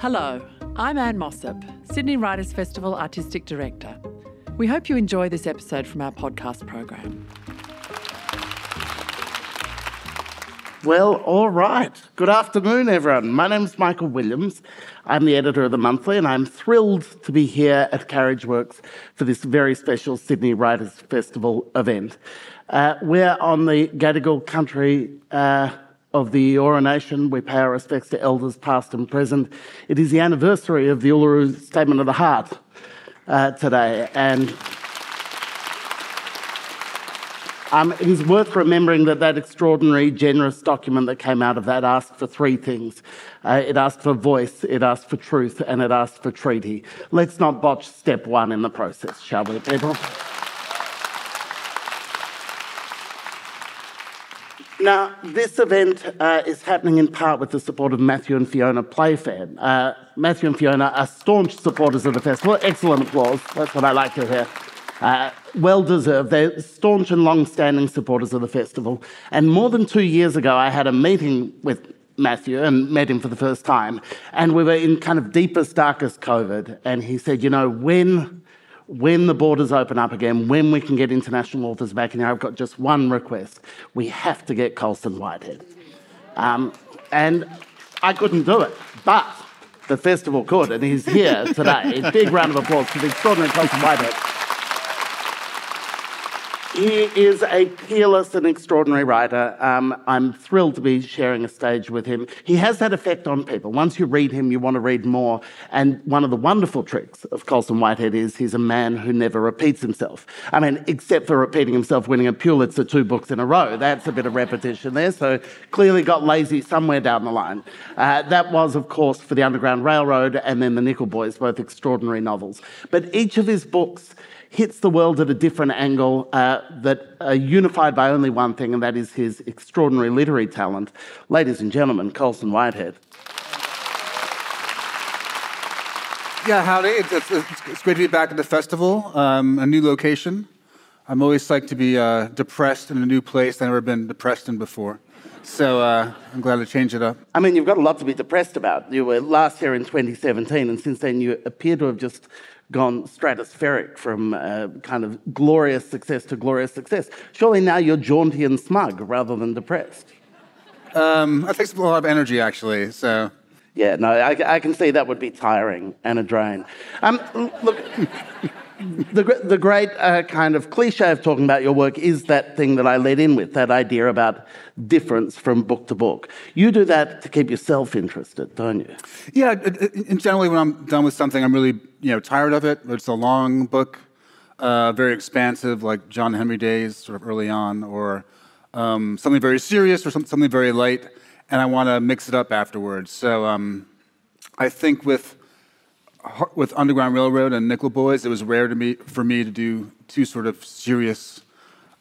Hello, I'm Anne Mossop, Sydney Writers Festival Artistic Director. We hope you enjoy this episode from our podcast program. Well, all right. Good afternoon, everyone. My name's Michael Williams. I'm the editor of The Monthly, and I'm thrilled to be here at Carriageworks for this very special Sydney Writers Festival event. Uh, we're on the Gadigal country uh, of the Eora Nation. We pay our respects to elders past and present. It is the anniversary of the Uluru Statement of the Heart uh, today, and um, it is worth remembering that that extraordinary, generous document that came out of that asked for three things. Uh, it asked for voice, it asked for truth, and it asked for treaty. Let's not botch step one in the process, shall we, people? Now, this event uh, is happening in part with the support of Matthew and Fiona Playfair. Uh, Matthew and Fiona are staunch supporters of the festival. Excellent applause. That's what I like to hear. Uh, well deserved. They're staunch and long standing supporters of the festival. And more than two years ago, I had a meeting with Matthew and met him for the first time. And we were in kind of deepest, darkest COVID. And he said, You know, when. When the borders open up again, when we can get international authors back in here, I've got just one request. We have to get Colson Whitehead. Um, and I couldn't do it, but the festival could, and he's here today. Big round of applause for the extraordinary Colson Whitehead. He is a peerless and extraordinary writer. Um, I'm thrilled to be sharing a stage with him. He has that effect on people. Once you read him, you want to read more. And one of the wonderful tricks of Colson Whitehead is he's a man who never repeats himself. I mean, except for repeating himself winning a Pulitzer two books in a row. That's a bit of repetition there. So clearly got lazy somewhere down the line. Uh, that was, of course, for the Underground Railroad and then the Nickel Boys, both extraordinary novels. But each of his books hits the world at a different angle uh, that are unified by only one thing, and that is his extraordinary literary talent. Ladies and gentlemen, Colson Whitehead. Yeah, howdy. It's, it's, it's, great to be back at the festival, um, a new location. I'm always psyched to be uh, depressed in a new place I've never been depressed in before. So uh, I'm glad to change it up. I mean, you've got a lot to be depressed about. You were last year in 2017, and since then you appear to have just gone stratospheric from uh, kind of glorious success to glorious success. Surely now you're jaunty and smug rather than depressed. Um, that takes a lot of energy, actually. So. Yeah, no, I, I can see that would be tiring and a drain. Um, look, the, the great uh, kind of cliche of talking about your work is that thing that I led in with, that idea about difference from book to book. You do that to keep yourself interested, don't you? Yeah, and generally when I'm done with something, I'm really you know tired of it. It's a long book, uh, very expansive, like John Henry Days, sort of early on, or um, something very serious or something very light, and I want to mix it up afterwards. So um, I think with with Underground Railroad and Nickel Boys, it was rare to me for me to do two sort of serious,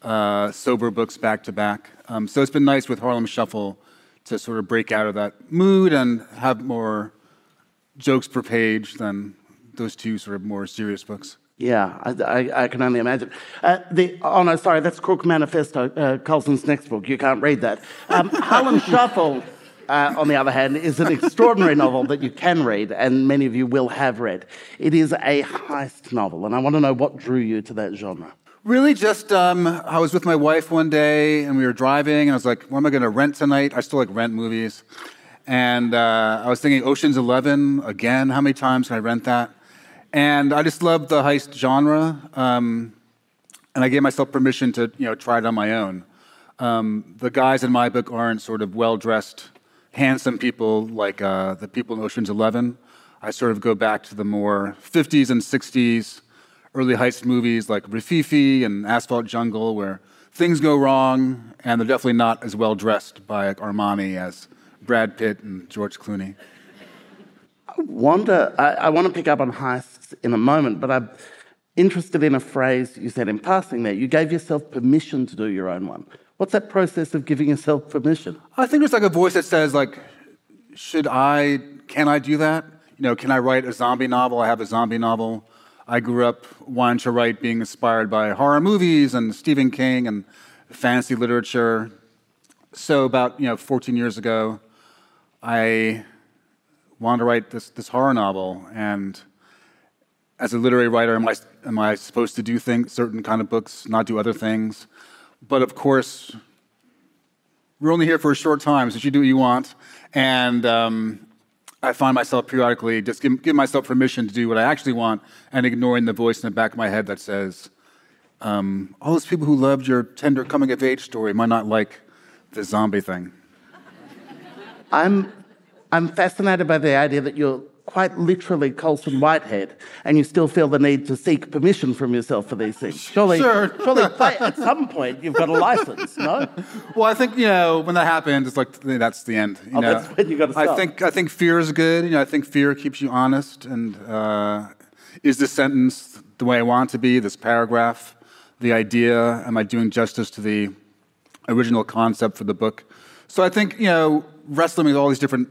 uh, sober books back to back. Um, so it's been nice with Harlem Shuffle to sort of break out of that mood and have more jokes per page than those two sort of more serious books. Yeah, I, I, I can only imagine. Uh, the, oh no, sorry, that's Crook Manifesto, uh, Colson's next book. You can't read that. Um, Harlem Shuffle uh, on the other hand, is an extraordinary novel that you can read, and many of you will have read. It is a heist novel, and I want to know what drew you to that genre. Really, just um, I was with my wife one day, and we were driving, and I was like, "What am I going to rent tonight?" I still like rent movies, and uh, I was thinking Ocean's Eleven again. How many times can I rent that? And I just love the heist genre, um, and I gave myself permission to you know try it on my own. Um, the guys in my book aren't sort of well dressed handsome people like uh, the people in Ocean's Eleven. I sort of go back to the more 50s and 60s early heist movies like Rififi and Asphalt Jungle, where things go wrong, and they're definitely not as well dressed by Armani as Brad Pitt and George Clooney. I wonder, I, I want to pick up on heists in a moment, but I'm interested in a phrase you said in passing there. You gave yourself permission to do your own one. What's that process of giving yourself permission? I think there's like a voice that says, like, should I, can I do that? You know, can I write a zombie novel? I have a zombie novel. I grew up wanting to write, being inspired by horror movies and Stephen King and fantasy literature. So about, you know, 14 years ago, I wanted to write this, this horror novel. And as a literary writer, am I, am I supposed to do things, certain kind of books, not do other things? But of course, we're only here for a short time, so you do what you want. And um, I find myself periodically just giving give, myself permission to do what I actually want and ignoring the voice in the back of my head that says, um, all those people who loved your tender coming of age story might not like the zombie thing. I'm, I'm fascinated by the idea that you're quite literally Colson Whitehead, and you still feel the need to seek permission from yourself for these things. Surely, sure. surely at some point you've got a license, no? Well, I think you know when that happens, it's like that's the end. You oh, know? that's when you got to stop. I think I think fear is good. You know, I think fear keeps you honest. And uh, is this sentence the way I want it to be? This paragraph, the idea, am I doing justice to the original concept for the book? So I think you know wrestling with all these different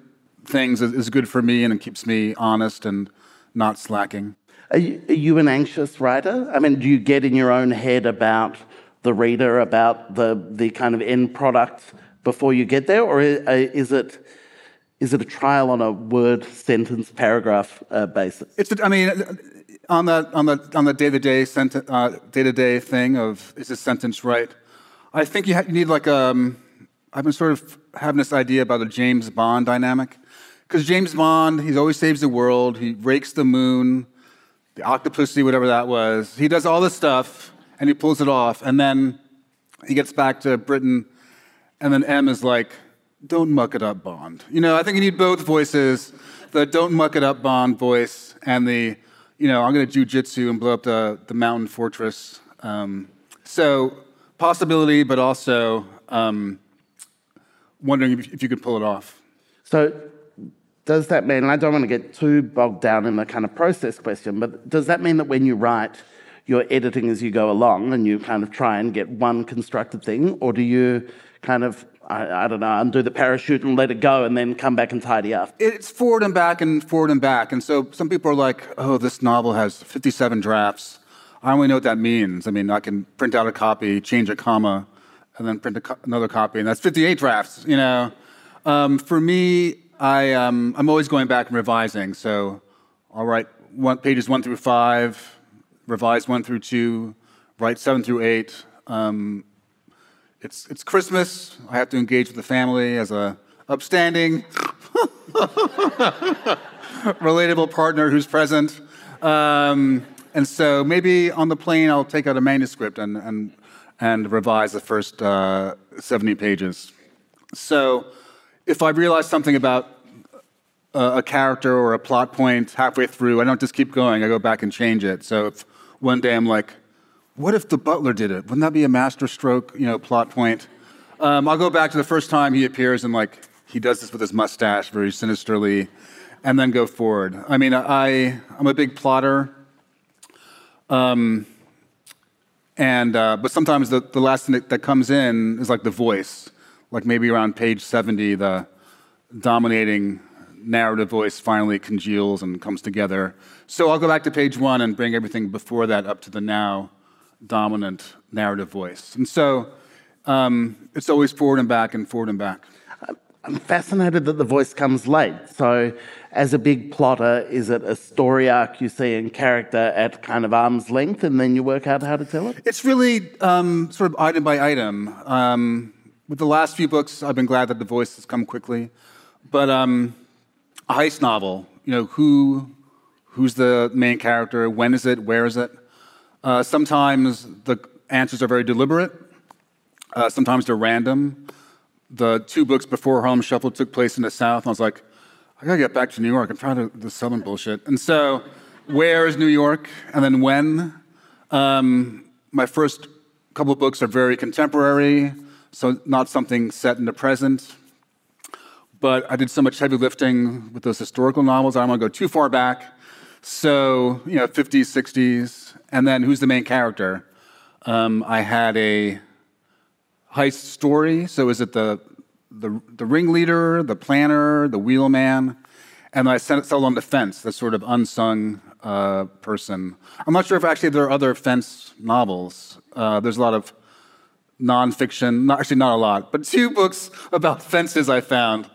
things is, is good for me and it keeps me honest and not slacking. Are you, are you, an anxious writer? I mean, do you get in your own head about the reader, about the, the kind of end product before you get there? Or is it, is it a trial on a word, sentence, paragraph uh, basis? It's, I mean, on the, on the, on the day-to-day, senten- uh, day-to-day thing of is this sentence right? I think you, ha- you need like a, um, I've been sort of having this idea about a James Bond dynamic. Because James Bond, he always saves the world. He rakes the moon, the octopussy, whatever that was. He does all this stuff, and he pulls it off. And then he gets back to Britain, and then M is like, don't muck it up, Bond. You know, I think you need both voices the don't muck it up, Bond voice, and the, you know, I'm going to jujitsu and blow up the, the mountain fortress. Um, so, possibility, but also um, wondering if, if you could pull it off. So, does that mean, I don't want to get too bogged down in the kind of process question, but does that mean that when you write, you're editing as you go along and you kind of try and get one constructed thing, or do you kind of, I, I, don't know, undo the parachute and let it go and then come back and tidy up? It's forward and back and forward and back. And so some people are like, oh, this novel has 57 drafts. I don't really know what that means. I mean, I can print out a copy, change a comma, and then print co- another copy, and that's 58 drafts, you know. Um, for me, I, um, I'm always going back and revising. So I'll write one, pages one through five, revise one through two, write seven through eight. Um, it's, it's Christmas. I have to engage with the family as a upstanding, relatable partner who's present. Um, and so maybe on the plane, I'll take out a manuscript and, and, and revise the first uh, 70 pages. So if I realize something about a, a, character or a plot point halfway through, I don't just keep going. I go back and change it. So if one day I'm like, what if the butler did it? Wouldn't that be a masterstroke, you know, plot point? Um, I'll go back to the first time he appears and like he does this with his mustache very sinisterly, and then go forward. I mean, I I'm a big plotter. Um, and uh, but sometimes the, the last thing that, that comes in is like the voice like maybe around page 70, the dominating narrative voice finally congeals and comes together. So I'll go back to page one and bring everything before that up to the now dominant narrative voice. And so um, it's always forward and back and forward and back. I'm fascinated that the voice comes late. So, as a big plotter, is it a story arc you see in character at kind of arm's length and then you work out how to tell it? It's really um, sort of item by item. Um, with the last few books, I've been glad that the voice has come quickly. But um, a heist novel, you know, who, who's the main character? When is it? Where is it? Uh, sometimes the answers are very deliberate. Uh, sometimes they're random. The two books before Harlem Shuffle took place in the South. I was like, I gotta get back to New York. I'm tired of the Southern bullshit. And so, where is New York? And then when? Um, my first couple books are very contemporary so not something set in the present. But I did so much heavy lifting with those historical novels, I don't want to go too far back. So, you know, 50s, 60s. And then who's the main character? Um, I had a heist story. So is it the, the, the ringleader, the planner, the wheelman? And I set it on the fence, the sort of unsung uh, person. I'm not sure if actually there are other fence novels. Uh, there's a lot of nonfiction, not, actually not a lot, but two books about fences I found.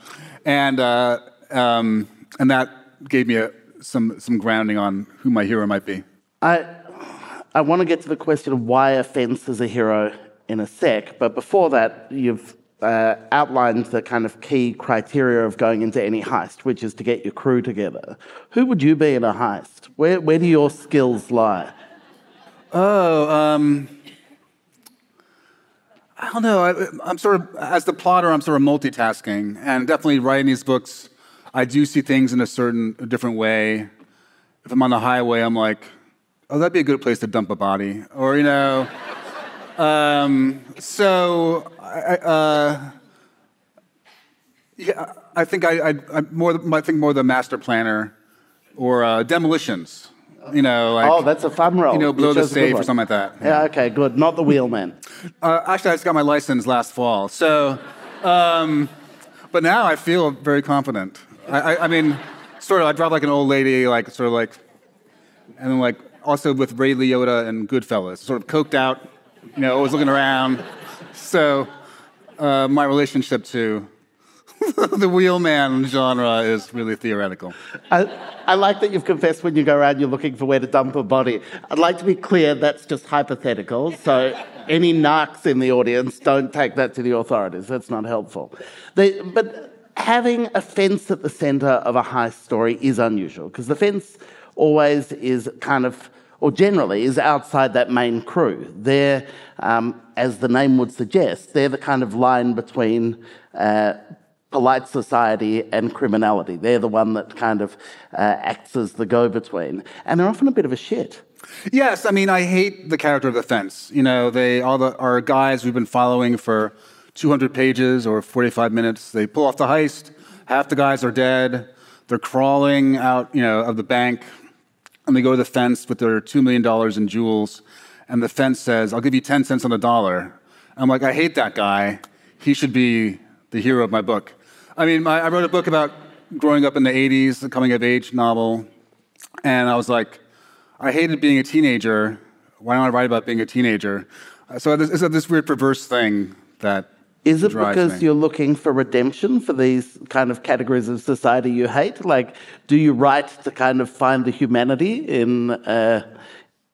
And, uh, um, and that gave me a, some, some grounding on who my hero might be. I, I want to get to the question of why a fence is a hero in a sec, but before that, you've uh, outlined the kind of key criteria of going into any heist, which is to get your crew together. Who would you be in a heist? Where, where do your skills lie? Oh, um, I don't know. I, am sort of, as the plotter, I'm sort of multitasking. And definitely writing these books, I do see things in a certain a different way. If I'm on the highway, I'm like, oh, that'd be a good place to dump a body. Or, you know, um, so I, uh, yeah, I think I, I, I, more, I think more the master planner or uh, demolitions. You know, like, oh, that's a fun role. You know, blow the safe or something like that. Yeah, okay, good. Not the wheelman. Uh, actually, I just got my license last fall. So, um, but now I feel very confident. I, I, I, mean, sort of, I drive like an old lady, like sort of like, and then like also with Ray Liotta and Goodfellas, sort of coked out, you know, always looking around. So, uh, my relationship to the wheelman genre is really theoretical. I, I like that you've confessed when you go around you're looking for where to dump a body. I'd like to be clear that's just hypothetical. So any narcs in the audience, don't take that to the authorities. That's not helpful. They, but having a fence at the center of a heist story is unusual because the fence always is kind of or generally is outside that main crew. They're, um, as the name would suggest, they're the kind of line between uh, polite society and criminality. They're the one that kind of uh, acts as the go between. And they're often a bit of a shit. Yes, I mean, I hate the character of the fence. You know, they all the, are guys we've been following for 200 pages or 45 minutes. They pull off the heist. Half the guys are dead. They're crawling out, you know, of the bank, and they go to the fence with their $2 million in jewels. And the fence says, I'll give you 10 cents on the dollar. I'm like, I hate that guy. He should be the hero of my book. I mean, my, I wrote a book about growing up in the 80s, a coming of age novel, and I was like, I hated being a teenager. Why don't I write about being a teenager? So it's this weird perverse thing that. Is it because me. you're looking for redemption for these kind of categories of society you hate? Like, do you write to kind of find the humanity in uh,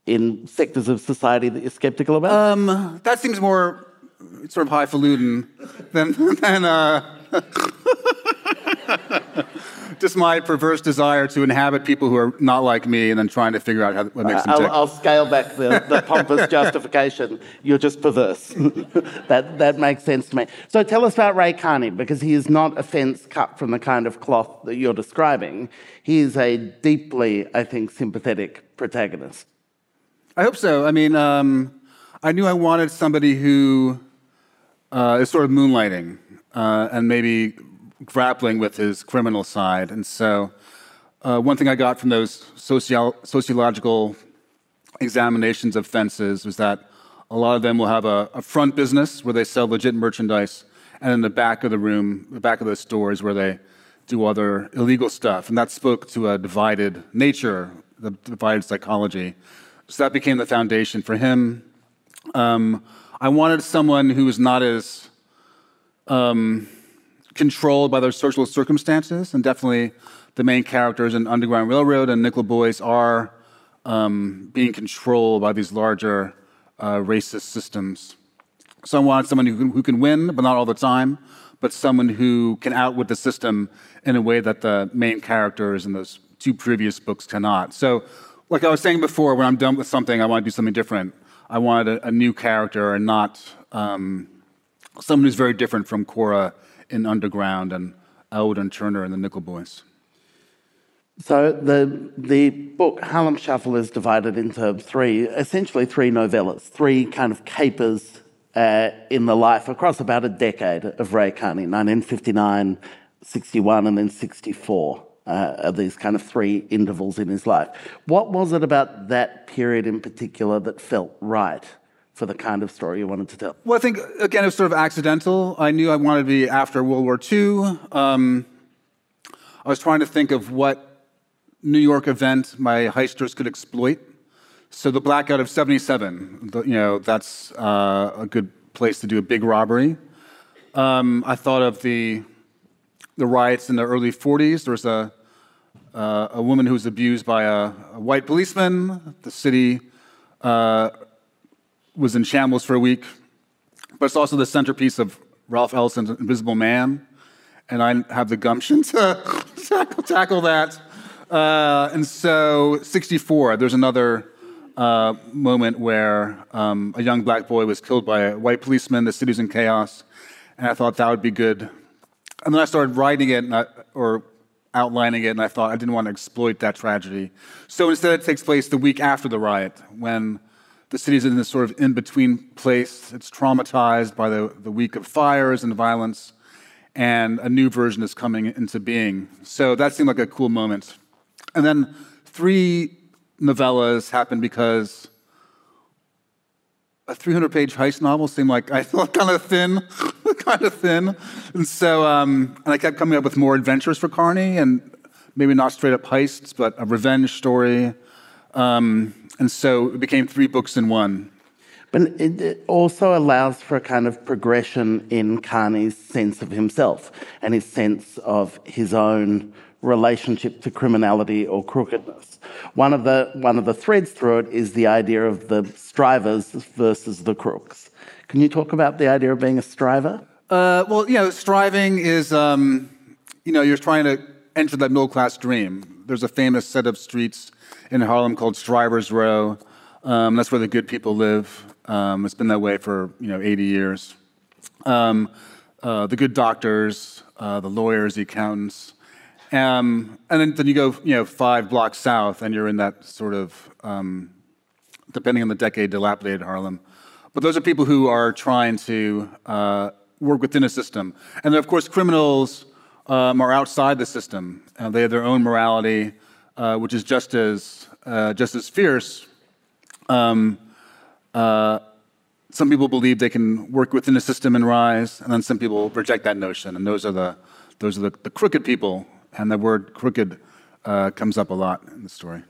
in sectors of society that you're skeptical about? Um, that seems more sort of highfalutin than than. Uh, Just my perverse desire to inhabit people who are not like me and then trying to figure out how, what makes them I'll, tick. I'll scale back the, the pompous justification. You're just perverse. that, that makes sense to me. So tell us about Ray Carney, because he is not a fence cut from the kind of cloth that you're describing. He is a deeply, I think, sympathetic protagonist. I hope so. I mean, um, I knew I wanted somebody who uh, is sort of moonlighting uh, and maybe grappling with his criminal side. And so, uh, one thing I got from those socio- sociological examinations of fences was that a lot of them will have a, a, front business where they sell legit merchandise, and in the back of the room, the back of the stores, where they do other illegal stuff. And that spoke to a divided nature, the divided psychology. So that became the foundation for him. Um, I wanted someone who was not as um, controlled by their social circumstances, and definitely the main characters in Underground Railroad and Nickel Boys are um, being controlled by these larger uh, racist systems. So I wanted someone who can, who can win, but not all the time, but someone who can outwit the system in a way that the main characters in those two previous books cannot. So, like I was saying before, when I'm done with something, I want to do something different. I wanted a, a new character and not um, someone who's very different from Cora in Underground and Elwood and Turner and the Nickel Boys. So the the book Harlem Shuffle is divided into three, essentially three novellas, three kind of capers uh, in the life across about a decade of Ray Carney, 1959, 61, and then 64. Uh, are these kind of three intervals in his life. What was it about that period in particular that felt right for the kind of story you wanted to tell? Well, I think, again, it was sort of accidental. I knew I wanted to be after World War II. Um, I was trying to think of what New York event my heisters could exploit. So the blackout of 77, the, you know, that's uh, a good place to do a big robbery. Um, I thought of the, the riots in the early 40s. There was a, uh, a woman who was abused by a, a white policeman. The city uh, was in shambles for a week, but it's also the centerpiece of Ralph Ellison's Invisible Man, and I have the gumption to tackle, tackle that. Uh, and so, 64, there's another uh, moment where um, a young black boy was killed by a white policeman. The city's in chaos, and I thought that would be good. And then I started writing it, I, or outlining it, and I thought I didn't want to exploit that tragedy. So instead, it takes place the week after the riot, when the city's in this sort of in between place. It's traumatized by the, the week of fires and violence, and a new version is coming into being. So that seemed like a cool moment. And then three novellas happened because a 300 page heist novel seemed like I felt kind of thin, kind of thin. And so, um, and I kept coming up with more adventures for Carney and maybe not straight up heists, but a revenge story. Um, and so it became three books in one. But it also allows for a kind of progression in Carney's sense of himself and his sense of his own relationship to criminality or crookedness. One of the one of the threads through it is the idea of the strivers versus the crooks. Can you talk about the idea of being a striver? Uh, well, you know, striving is um, you know you're trying to enter that middle class dream. There's a famous set of streets in Harlem called Strivers Row. Um, that's where the good people live. Um, it's been that way for you know 80 years. Um, uh, the good doctors, uh, the lawyers, the accountants. Um, and then, then, you go, you know, five blocks south, and you're in that sort of, um, depending on the decade, dilapidated Harlem. But those are people who are trying to uh, work within a system. And then, of course, criminals um, are outside the system. Uh, they have their own morality, uh, which is just as, uh, just as fierce. Um, uh, some people believe they can work within the system and rise, and then some people reject that notion. And those are the, those are the, the crooked people and the word crooked uh, comes up a lot in the story.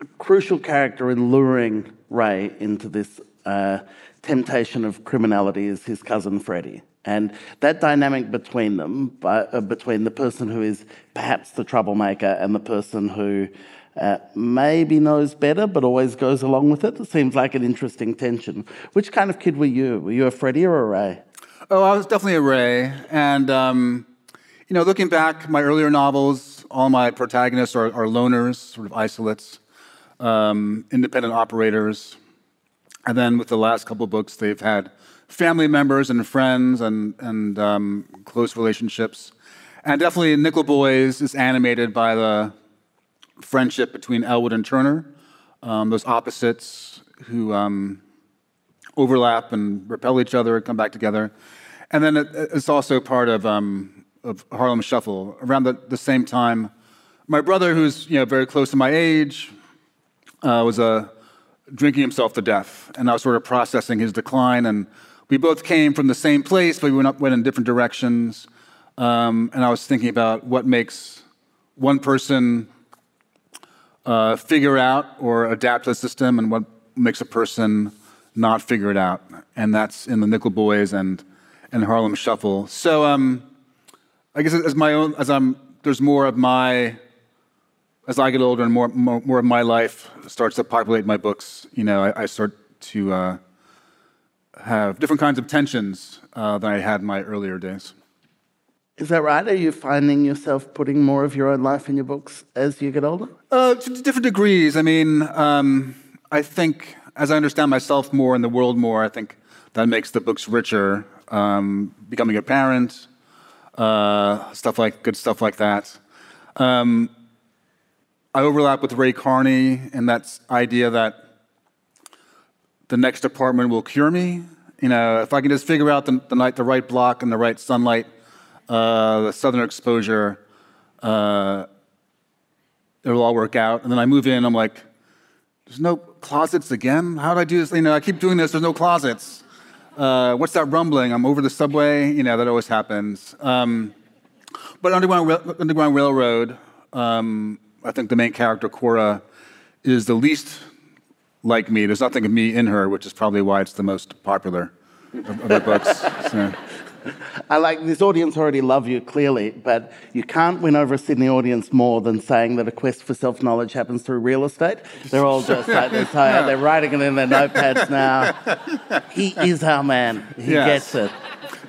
A crucial character in luring Ray into this uh, temptation of criminality is his cousin Freddie. And that dynamic between them, uh, between the person who is perhaps the troublemaker and the person who uh, maybe knows better but always goes along with it, it seems like an interesting tension. Which kind of kid were you? Were you a Freddie or a Ray? Oh, I was definitely a Ray. And um, you know, looking back, my earlier novels, all my protagonists are, are loners, sort of isolates, um, independent operators. And then with the last couple books, they've had family members and friends and, and um, close relationships. And definitely Nickel Boys is animated by the friendship between Elwood and Turner, um, those opposites who um, overlap and repel each other, and come back together. And then it, it's also part of um, of Harlem Shuffle around the, the same time. My brother, who's you know very close to my age, uh, was uh, drinking himself to death, and I was sort of processing his decline. And we both came from the same place, but we went, up, went in different directions. Um, and I was thinking about what makes one person uh, figure out or adapt to the system, and what makes a person not figure it out. And that's in the Nickel Boys and and Harlem Shuffle. So. Um, I guess as my own, as I'm, there's more of my, as I get older and more, more, more of my life starts to populate my books, you know, I, I start to uh, have different kinds of tensions uh, than I had in my earlier days. Is that right? Are you finding yourself putting more of your own life in your books as you get older? Uh, to different degrees. I mean, um, I think as I understand myself more and the world more, I think that makes the books richer. Um, becoming a parent, uh, stuff like good stuff like that. Um, I overlap with Ray Carney and that idea that the next apartment will cure me. You know, if I can just figure out the, the, night, the right block and the right sunlight, uh, the southern exposure, uh, it'll all work out. And then I move in, I'm like, there's no closets again? How do I do this? You know, I keep doing this, there's no closets. Uh, what's that rumbling? I'm over the subway. You know, that always happens. Um, but Underground, Underground Railroad, um, I think the main character, Cora, is the least like me. There's nothing of me in her, which is probably why it's the most popular of, of the books. So. I like this audience already love you clearly, but you can't win over a Sydney audience more than saying that a quest for self knowledge happens through real estate. They're all just like this. They're writing it in their notepads now. He is our man. He Yes. gets it.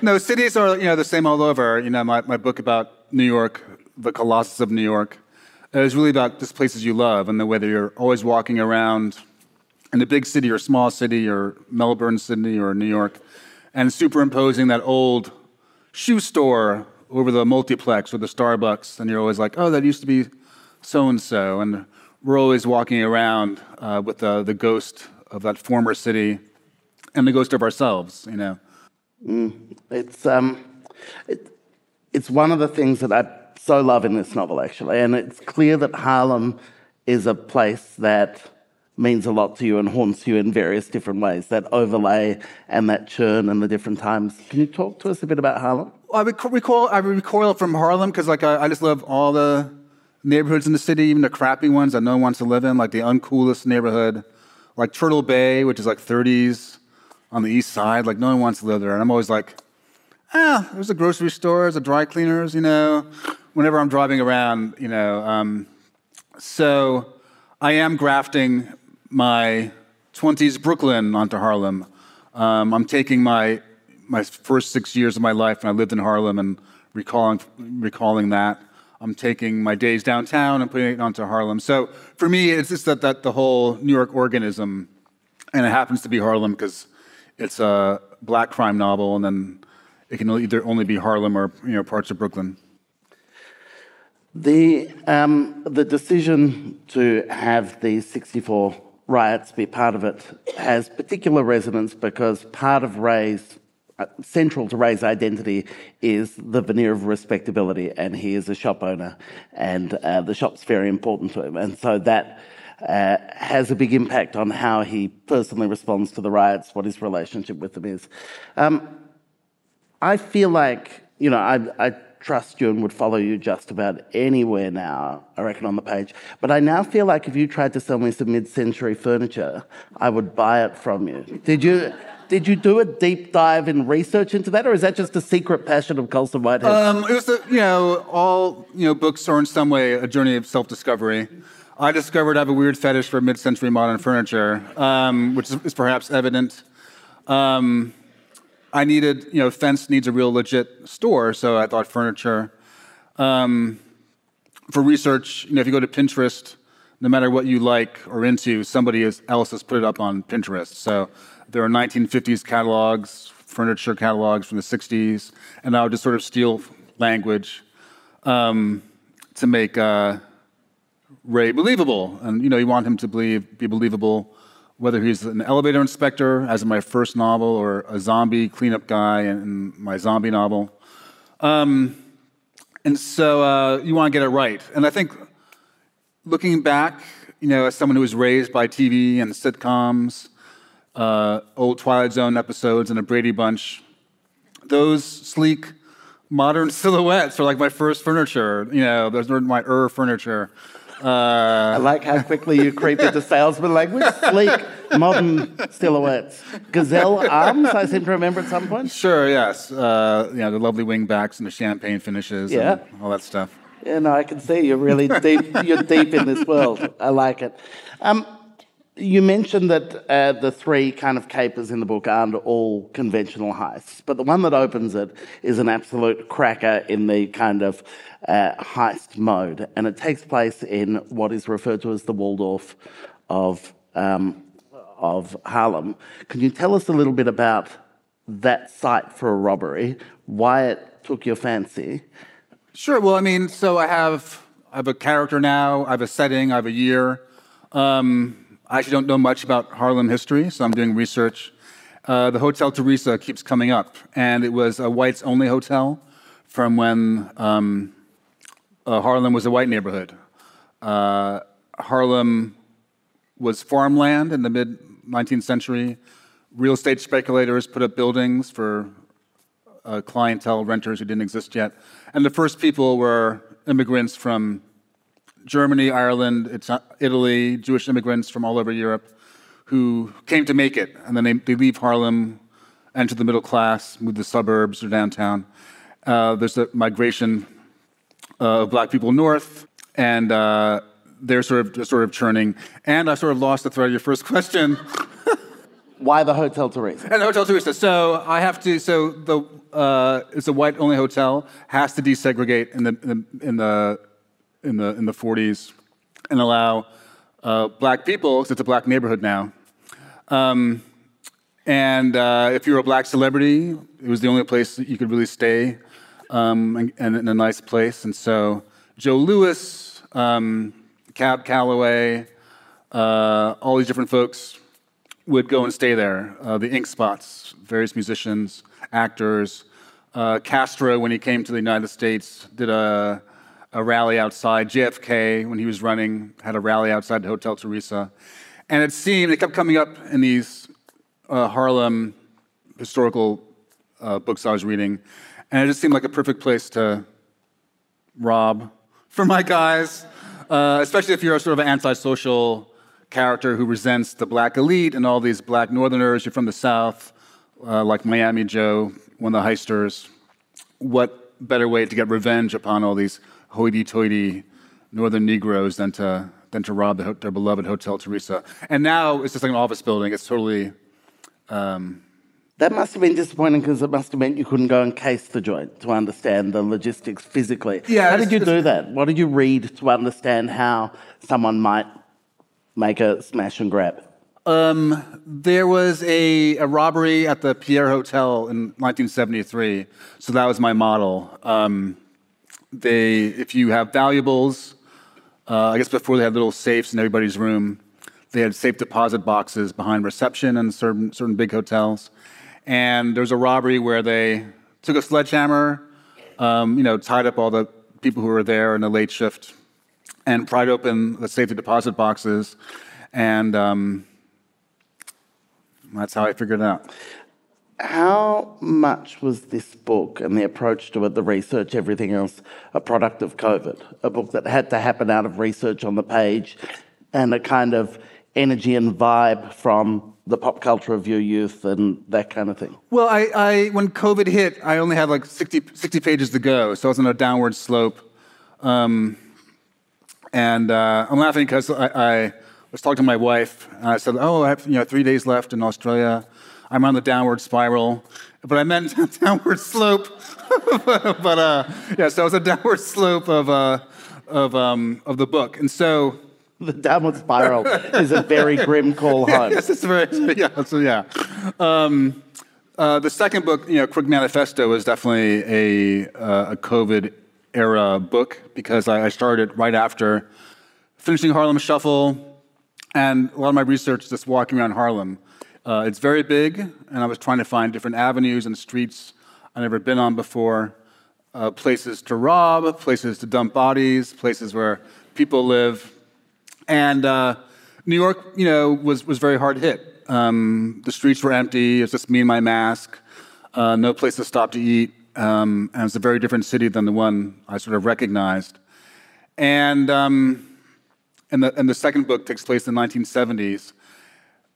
No, cities are you know the same all over. You know, my, my book about New York, the Colossus of New York, is really about just places you love and the whether you're always walking around in a big city or small city or Melbourne, Sydney, or New York, and superimposing that old shoe store over the multiplex or the Starbucks, and you're always like, oh, that used to be so and so, and we're always walking around uh, with the, the ghost of that former city and the ghost of ourselves, you know. It's um, it, it's one of the things that I so love in this novel, actually, and it's clear that Harlem is a place that means a lot to you and haunts you in various different ways. That overlay and that churn and the different times. Can you talk to us a bit about Harlem? I rec- recall I recoil from Harlem because like I, I just love all the neighborhoods in the city, even the crappy ones that no one wants to live in, like the uncoolest neighborhood, like Turtle Bay, which is like 30s on the east side. Like no one wants to live there, and I'm always like, ah, there's a grocery store, there's a dry cleaners, you know. Whenever I'm driving around, you know. Um, so I am grafting my 20s Brooklyn onto Harlem. Um, I'm taking my my first six years of my life when I lived in Harlem and recalling recalling that. I'm taking my days downtown and putting it onto Harlem. So for me, it's just that, that the whole New York organism, and it happens to be Harlem because it's a black crime novel, and then it can either only be Harlem or you know parts of Brooklyn. The, um, the decision to have the 64 riots be part of it has particular resonance because part of Ray's, uh, central to Ray's identity is the veneer of respectability, and he is a shop owner, and uh, the shop's very important to him. And so that uh, has a big impact on how he personally responds to the riots, what his relationship with them is. Um, I feel like, you know, I, I trust you and would follow you just about anywhere now, I reckon, on the page. But I now feel like if you tried to sell me some mid century furniture, I would buy it from you. Did you? Did you do a deep dive in research into that, or is that just a secret passion of Colson Whitehead? Um, it was, a, you know, all you know, books are in some way a journey of self-discovery. I discovered I have a weird fetish for mid-century modern furniture, um, which is, is perhaps evident. Um, I needed, you know, Fence needs a real legit store, so I thought furniture. Um, for research, you know, if you go to Pinterest, no matter what you like or into, somebody else has put it up on Pinterest. So there are 1950s catalogs, furniture catalogs from the 60s, and I would just sort of steal language um, to make uh, Ray believable. And you know, you want him to believe, be believable, whether he's an elevator inspector, as in my first novel, or a zombie cleanup guy in my zombie novel. Um, and so uh, you want to get it right. And I think looking back, you know, as someone who was raised by TV and sitcoms, uh, old Twilight Zone episodes, and a Brady Bunch, those sleek, modern silhouettes are like my first furniture. You know, those are my er furniture. I like how quickly you creep into salesman language. Sleek, modern silhouettes. Gazelle arms, I seem to remember at some point. Sure, yes. Uh, you know, the lovely wing backs and the champagne finishes Yeah. and all that stuff. Yeah, no, I can see you're really deep. You're deep in this world. I like it. Um, you mentioned that uh, the three kind of capers in the book aren't all conventional heists, but the one that opens it is an absolute cracker in the kind of uh, heist mode, and it takes place in what is referred to as the Waldorf of um, of Harlem. Can you tell us a little bit about that site for a robbery? Why it took your fancy? Sure. Well, I mean, so I have I have a character now. I have a setting. I have a year. Um, I actually don't know much about Harlem history, so I'm doing research. Uh, the Hotel Theresa keeps coming up, and it was a whites only hotel from when um, uh, Harlem was a white neighborhood. Uh, Harlem was farmland in the mid 19th century. Real estate speculators put up buildings for uh, clientele, renters who didn't exist yet. And the first people were immigrants from Germany, Ireland, it's, uh, Italy, Jewish immigrants from all over Europe who came to make it. And then they, they leave Harlem enter the middle class, move to the suburbs or downtown. Uh, there's a migration uh, of black people north, and uh, they're sort of sort of churning. And I sort of lost the thread of your first question. Why the Hotel Theresa? And the Hotel Theresa. So I have to. So the uh, it's a white only hotel. Has to desegregate in the in the in the in the in the 40s and allow uh, black people. Cause it's a black neighborhood now. Um, and uh, if you were a black celebrity, it was the only place that you could really stay um, and, and, in a nice place. And so Joe Louis, um, Cab Calloway, uh, all these different folks would go and stay there. Uh, the Ink Spots, various musicians, actors. Uh, Castro, when he came to the United States, did a, a rally outside. JFK, when he was running, had a rally outside the Hotel Theresa. And it seemed, it kept coming up in these uh, Harlem historical uh, books I was reading. And it just seemed like a perfect place to rob for my guys, uh, especially if you're a sort of an antisocial character who resents the black elite and all these black northerners. You're from the South, uh, like Miami Joe, one of the heisters. What better way to get revenge upon all these hoity toity northern Negroes than to, than to rob the, their beloved Hotel Theresa. And now it's just like an office building. It's totally. Um, that must have been disappointing because it must have meant you couldn't go and case the joint to understand the logistics physically. Yeah, how did you do that? What did you read to understand how someone might make a smash and grab? Um, there was a, a, robbery at the Pierre Hotel in 1973, so that was my model. Um, they, if you have valuables, uh, I guess before they had little safes in everybody's room, they had safe deposit boxes behind reception in certain certain big hotels and there was a robbery where they took a sledgehammer, um, you know, tied up all the people who were there in the late shift, and pried open the safety deposit boxes, and um, that's how I figured it out. How much was this book and the approach to it, the research, everything else, a product of COVID? A book that had to happen out of research on the page and a kind of energy and vibe from the pop culture of your youth and that kind of thing? Well, I, I when COVID hit, I only had like 60, 60 pages to go, so I was on a downward slope. Um, and uh, I'm laughing because I, I, was talking to my wife, and I said, "Oh, I have you know three days left in Australia. I'm on the downward spiral." But I meant downward slope. but, uh, yeah, so it was a downward slope of uh, of um, of the book, and so the downward spiral is a very grim call home. yes, it's very, yeah, so yeah. Um, uh, the second book, you know, Crook Manifesto, was definitely a, uh, a COVID era book because I, I, started right after finishing Harlem Shuffle, and a lot of my research is just walking around Harlem. Uh, it's very big, and I was trying to find different avenues and streets I've never been on before, uh, places to rob, places to dump bodies, places where people live. And uh, New York, you know, was, was very hard hit. Um, the streets were empty. It was just me and my mask. Uh, no place to stop to eat. Um, and it's a very different city than the one I sort of recognized. And, um, and, the, and the second book takes place in the 1970s.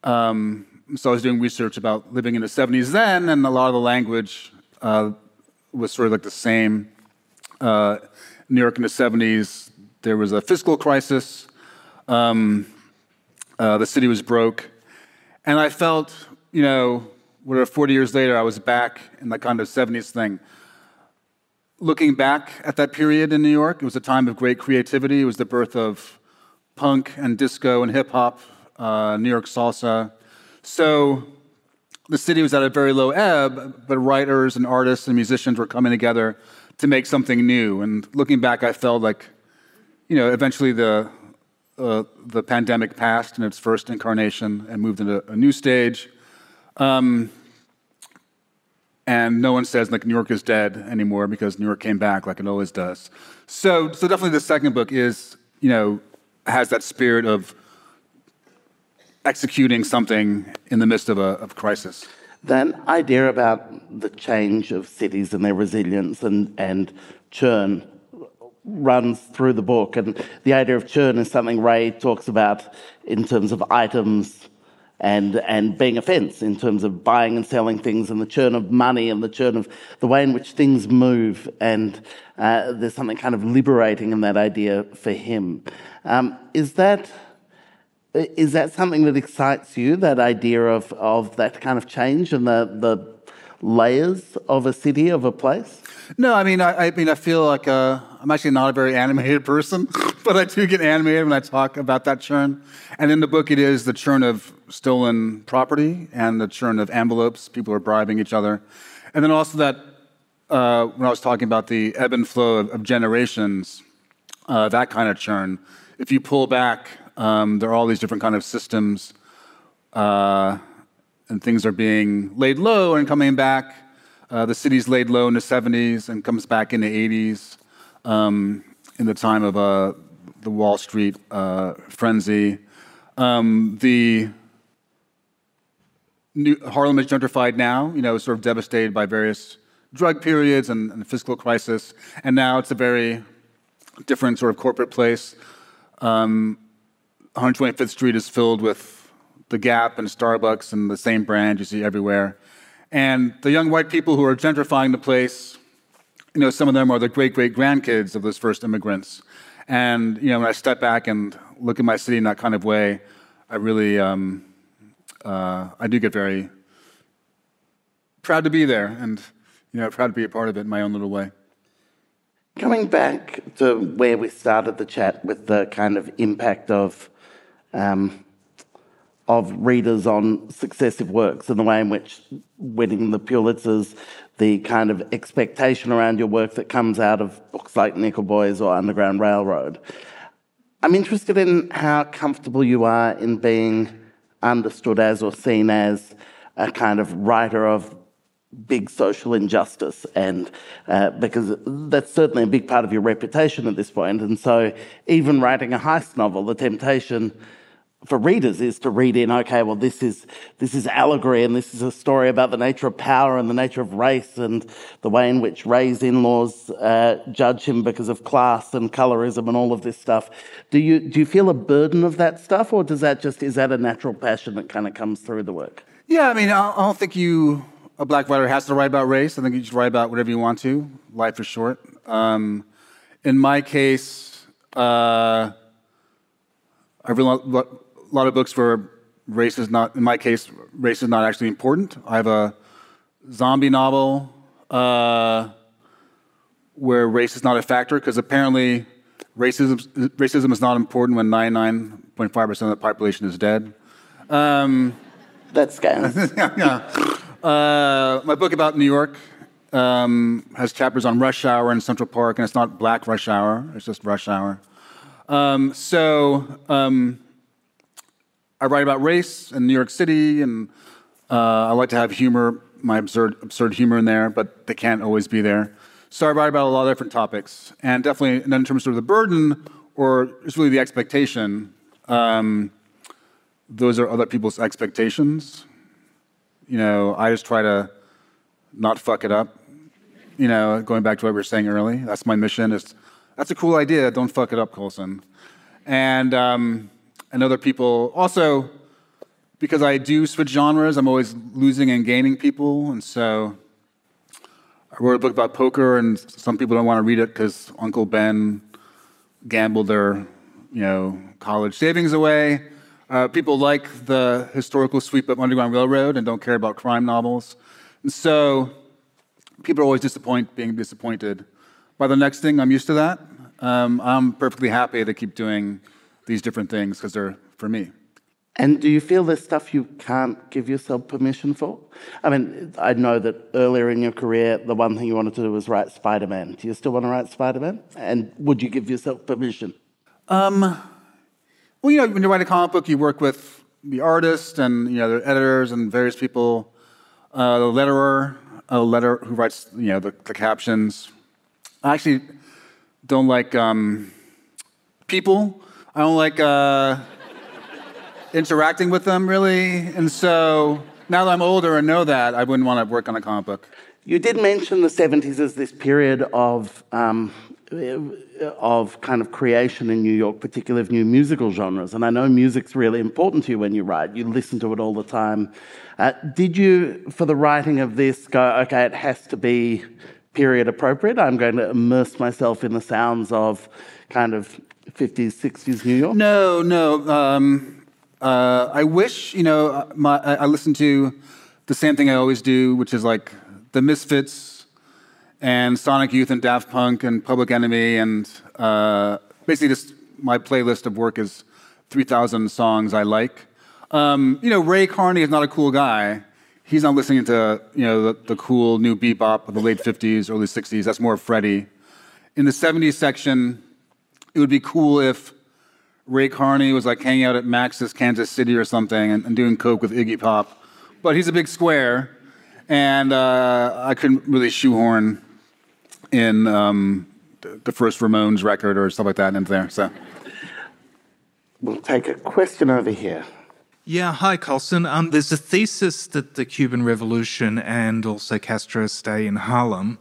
Um, so I was doing research about living in the 70s then, and a lot of the language uh, was sort of like the same. Uh, New York in the 70s, there was a fiscal crisis. Um, uh, the city was broke. And I felt, you know, whatever, 40 years later, I was back in the kind of 70s thing. Looking back at that period in New York, it was a time of great creativity. It was the birth of punk and disco and hip hop, uh, New York salsa. So the city was at a very low ebb, but writers and artists and musicians were coming together to make something new. And looking back, I felt like, you know, eventually the uh, the pandemic passed in its first incarnation and moved into a new stage. Um, and no one says like New York is dead anymore because New York came back like it always does. So, so definitely the second book is, you know, has that spirit of executing something in the midst of a of crisis. That idea about the change of cities and their resilience and, and churn runs through the book. And the idea of churn is something Ray talks about in terms of items and, and being a fence in terms of buying and selling things and the churn of money and the churn of the way in which things move. And uh, there's something kind of liberating in that idea for him. Um, is that is that something that excites you? That idea of, of that kind of change and the, the layers of a city of a place? No, I mean, I, I mean, I feel like uh, I'm actually not a very animated person, but I do get animated when I talk about that churn. And in the book, it is the churn of stolen property and the churn of envelopes. People are bribing each other, and then also that uh, when I was talking about the ebb and flow of, of generations, uh, that kind of churn. If you pull back, um, there are all these different kind of systems, uh, and things are being laid low and coming back. Uh, the city's laid low in the 70s and comes back in the 80s um, in the time of uh, the Wall Street uh, frenzy. Um, the New, Harlem is gentrified now, you know, sort of devastated by various drug periods and, and fiscal crisis, and now it's a very different sort of corporate place. Um, 125th Street is filled with the Gap and Starbucks and the same brand you see everywhere. And the young white people who are gentrifying the place, you know, some of them are the great great grandkids of those first immigrants. And you know, when I step back and look at my city in that kind of way, I really, um, uh, I do get very proud to be there, and you know, proud to be a part of it in my own little way. Coming back to where we started the chat with the kind of impact of um, of readers on successive works and the way in which winning the Pulitzers, the kind of expectation around your work that comes out of books like Nickel Boys or Underground Railroad. I'm interested in how comfortable you are in being understood as or seen as a kind of writer of big social injustice, and uh, because that's certainly a big part of your reputation at this point. And so, even writing a heist novel, the temptation for readers is to read in, okay, well, this is, this is allegory and this is a story about the nature of power and the nature of race and the way in which Ray's in-laws uh, judge him because of class and colorism and all of this stuff. Do you, do you feel a burden of that stuff or does that just, is that a natural passion that kind of comes through the work? Yeah, I mean, I don't think you, a black writer has to write about race. I think you should write about whatever you want to. Life is short. Um, in my case, uh, I really a lot of books where race is not, in my case, race is not actually important. I have a zombie novel uh, where race is not a factor because apparently racism, racism is not important when 99.5% of the population is dead. Um, That's scans. yeah. Uh, my book about New York um, has chapters on rush hour in Central Park, and it's not black rush hour, it's just rush hour. Um, so, um, I write about race in New York City, and uh, I like to have humor, my absurd, absurd humor in there, but they can't always be there. So I write about a lot of different topics, and definitely, and in terms of the burden, or it's really the expectation, um, those are other people's expectations. You know, I just try to not fuck it up. You know, going back to what we were saying early, that's my mission. Is that's a cool idea. Don't fuck it up, Colson. And um, and other people. Also, because I do switch genres, I'm always losing and gaining people. And so I wrote a book about poker, and some people don't want to read it because Uncle Ben gambled their you know, college savings away. Uh, people like the historical sweep of Underground Railroad and don't care about crime novels. And so people are always disappointed, being disappointed by the next thing. I'm used to that. Um, I'm perfectly happy to keep doing these different things because they're for me. And do you feel there's stuff you can't give yourself permission for? I mean, I know that earlier in your career, the one thing you wanted to do was write Spider Man. Do you still want to write Spider Man? And would you give yourself permission? Um, well, you know, when you write a comic book, you work with the artist and you know the editors and various people, uh, the letterer, a letter who writes you know the, the captions. I actually don't like um, people I don't like uh, interacting with them really. And so now that I'm older and know that, I wouldn't want to work on a comic book. You did mention the 70s as this period of um, of kind of creation in New York, particularly of new musical genres. And I know music's really important to you when you write. You listen to it all the time. Uh, did you, for the writing of this, go, okay, it has to be period appropriate? I'm going to immerse myself in the sounds of kind of 50s, 60s New York? No, no. Um, uh, I wish, you know, my, I listen to the same thing I always do, which is like the Misfits and Sonic Youth and Daft Punk and Public Enemy, and uh, basically just my playlist of work is 3,000 songs I like. Um, you know, Ray Carney is not a cool guy. He's not listening to you know the, the cool new bebop of the late 50s, early 60s. That's more Freddie. In the 70s section, it would be cool if Ray Carney was like hanging out at Max's Kansas City or something and, and doing coke with Iggy Pop. But he's a big square, and uh, I couldn't really shoehorn in um, the first Ramones record or stuff like that into there. So we'll take a question over here. Yeah, hi, Colson. Um, there's a thesis that the Cuban Revolution and also Castro's stay in Harlem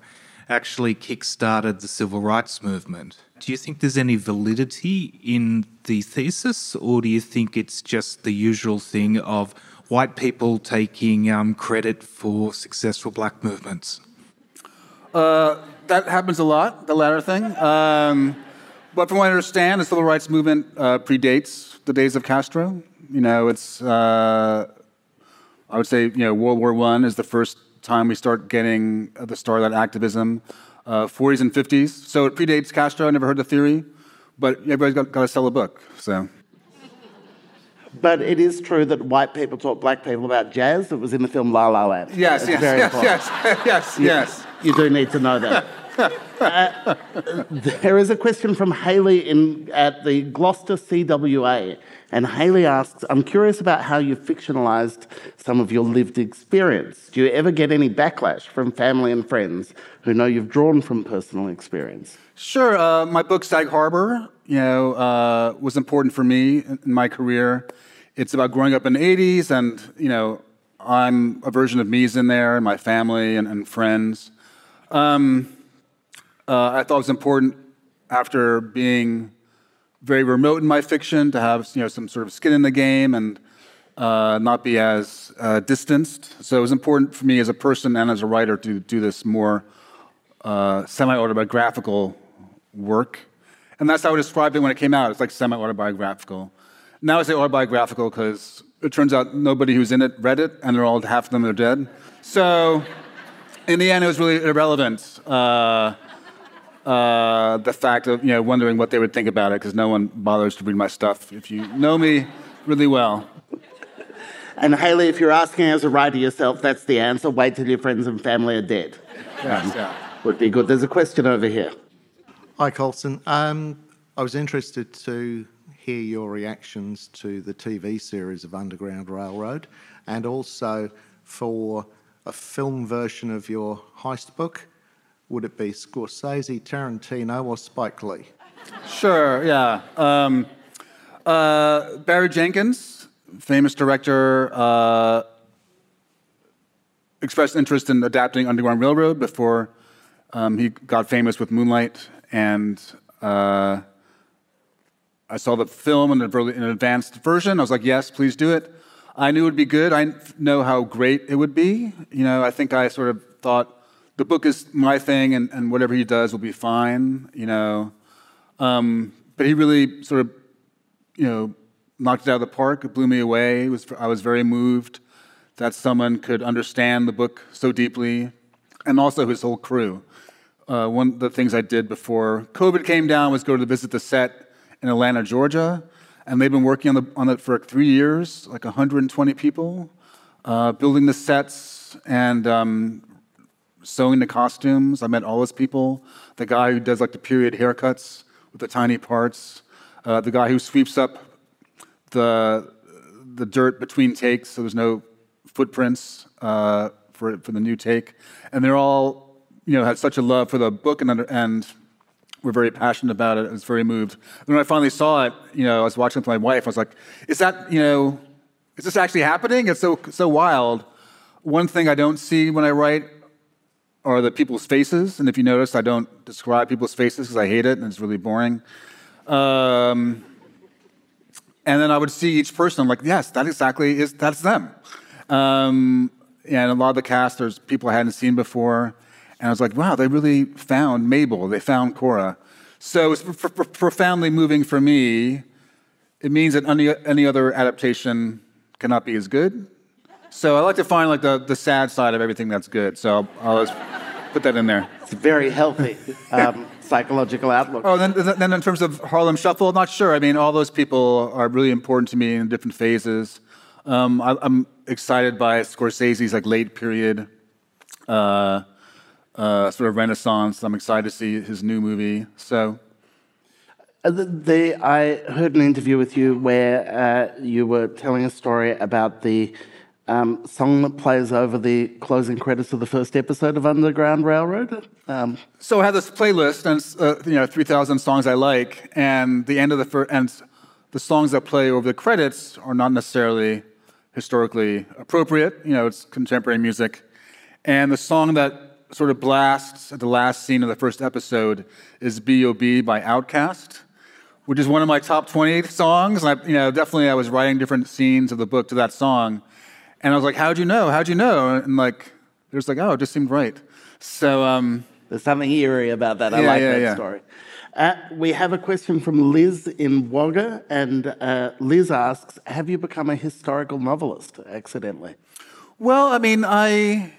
actually kick-started the civil rights movement. Do you think there's any validity in the thesis, or do you think it's just the usual thing of white people taking um, credit for successful black movements? Uh, that happens a lot, the latter thing. Um, but from what I understand, the civil rights movement uh, predates the days of Castro. You know, it's, uh, I would say, you know, World War I is the first time we start getting the start of that activism, uh, 40s and 50s. So it predates Castro. I never heard the theory, but everybody's got, got to sell a book. So. But it is true that white people taught black people about jazz. That was in the film La La Land. Yes, yes, yes, yes, yes, you, yes. You do need to know that. uh, there is a question from Haley in, at the Gloucester CWA. And Haley asks, I'm curious about how you fictionalized some of your lived experience. Do you ever get any backlash from family and friends who know you've drawn from personal experience? Sure. Uh, my book, Sag Harbor, you know, uh, was important for me in my career. It's about growing up in the 80s, and, you know, I'm a version of me's in there, and my family and, and friends. Um, uh, I thought it was important after being very remote in my fiction to have you know some sort of skin in the game and uh, not be as uh, distanced. So it was important for me as a person and as a writer to do this more uh, semi-autobiographical work, and that's how I described it when it came out. It's like semi-autobiographical. Now I say autobiographical because it turns out nobody who's in it read it, and they're all half of them are dead. So in the end, it was really irrelevant. Uh, the fact of you know wondering what they would think about it because no one bothers to read my stuff if you know me really well. And Haley, if you're asking as a writer yourself, that's the answer. Wait till your friends and family are dead. Yes, um, yeah. Would be good. There's a question over here. Hi, Colson. Um, I was interested to hear your reactions to the TV series of Underground Railroad and also for a film version of your heist book. Would it be Scorsese, Tarantino, or Spike Lee? Sure, yeah. Um, uh, Barry Jenkins, famous director, uh, expressed interest in adapting Underground Railroad before um, he got famous with Moonlight. And uh, I saw the film in, an advanced version. I was like, yes, please do it. I knew it would be good. I know how great it would be. You know, I think I sort of thought the book is my thing, and, and whatever he does will be fine, you know. Um, but he really sort of, you know, knocked it out of the park. It blew me away. Was, I was very moved that someone could understand the book so deeply, and also his whole crew. Uh, one of the things I did before COVID came down was go to visit the set in Atlanta, Georgia, and they've been working on, the, on it for three years, like 120 people, uh, building the sets and um, sewing the costumes. I met all those people. The guy who does like the period haircuts with the tiny parts. Uh, the guy who sweeps up the the dirt between takes, so there's no footprints uh, for for the new take. And they're all, you know, had such a love for the book and and were very passionate about it. I was very moved. And when I finally saw it, you know, I was watching with my wife. I was like, "Is that, you know, is this actually happening? It's so so wild." One thing I don't see when I write are the people's faces. And if you notice, I don't describe people's faces because I hate it and it's really boring. Um, and then I would see each person. I'm like, yes, that exactly is that's them. Um, and a lot of the cast, there's people I hadn't seen before, and I was like, wow, they really found Mabel. They found Cora. So it's pr- pr- profoundly moving for me. It means that any, any other adaptation cannot be as good. So I like to find like the, the sad side of everything that's good. So I'll, just put that in there. It's a very healthy um, psychological outlook. Oh, then, then in terms of Harlem Shuffle, not sure. I mean, all those people are really important to me in different phases. Um, I, am excited by Scorsese's like late period uh, uh, sort of renaissance. I'm excited to see his new movie. So. Uh, the, the, I heard an interview with you where uh, you were telling a story about the um, song that plays over the closing credits of the first episode of Underground Railroad. Um, so I have this playlist, and uh, you know, 3,000 songs I like, and the end of the first, and the songs that play over the credits are not necessarily historically appropriate. You know, it's contemporary music, and the song that sort of blasts at the last scene of the first episode is B.O.B. by Outkast, which is one of my top 20 songs. And I, you know, definitely I was writing different scenes of the book to that song. And I was like, how'd you know? How'd you know? And like, there's like, oh, it just seemed right. So, um, there's something eerie about that. I yeah, like yeah, that yeah. story. Uh, we have a question from Liz in Wagga, and uh, Liz asks, "Have you become a historical novelist accidentally?" Well, I mean, I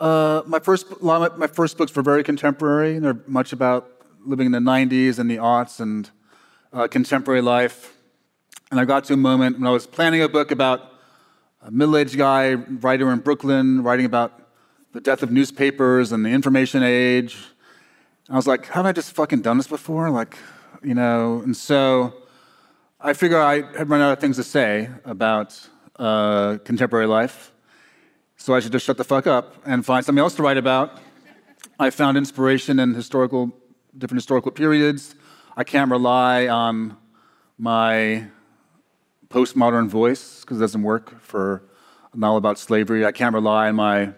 uh, my first my first books were very contemporary. They're much about living in the '90s and the aughts and uh, contemporary life. And I got to a moment when I was planning a book about a middle-aged guy, writer in Brooklyn, writing about the death of newspapers and the information age. I was like, haven't I just fucking done this before? Like, you know. And so I figure I had run out of things to say about uh, contemporary life. So I should just shut the fuck up and find something else to write about. I found inspiration in historical, different historical periods. I can't rely on my postmodern voice because it doesn't work for a novel about slavery. I can't rely on my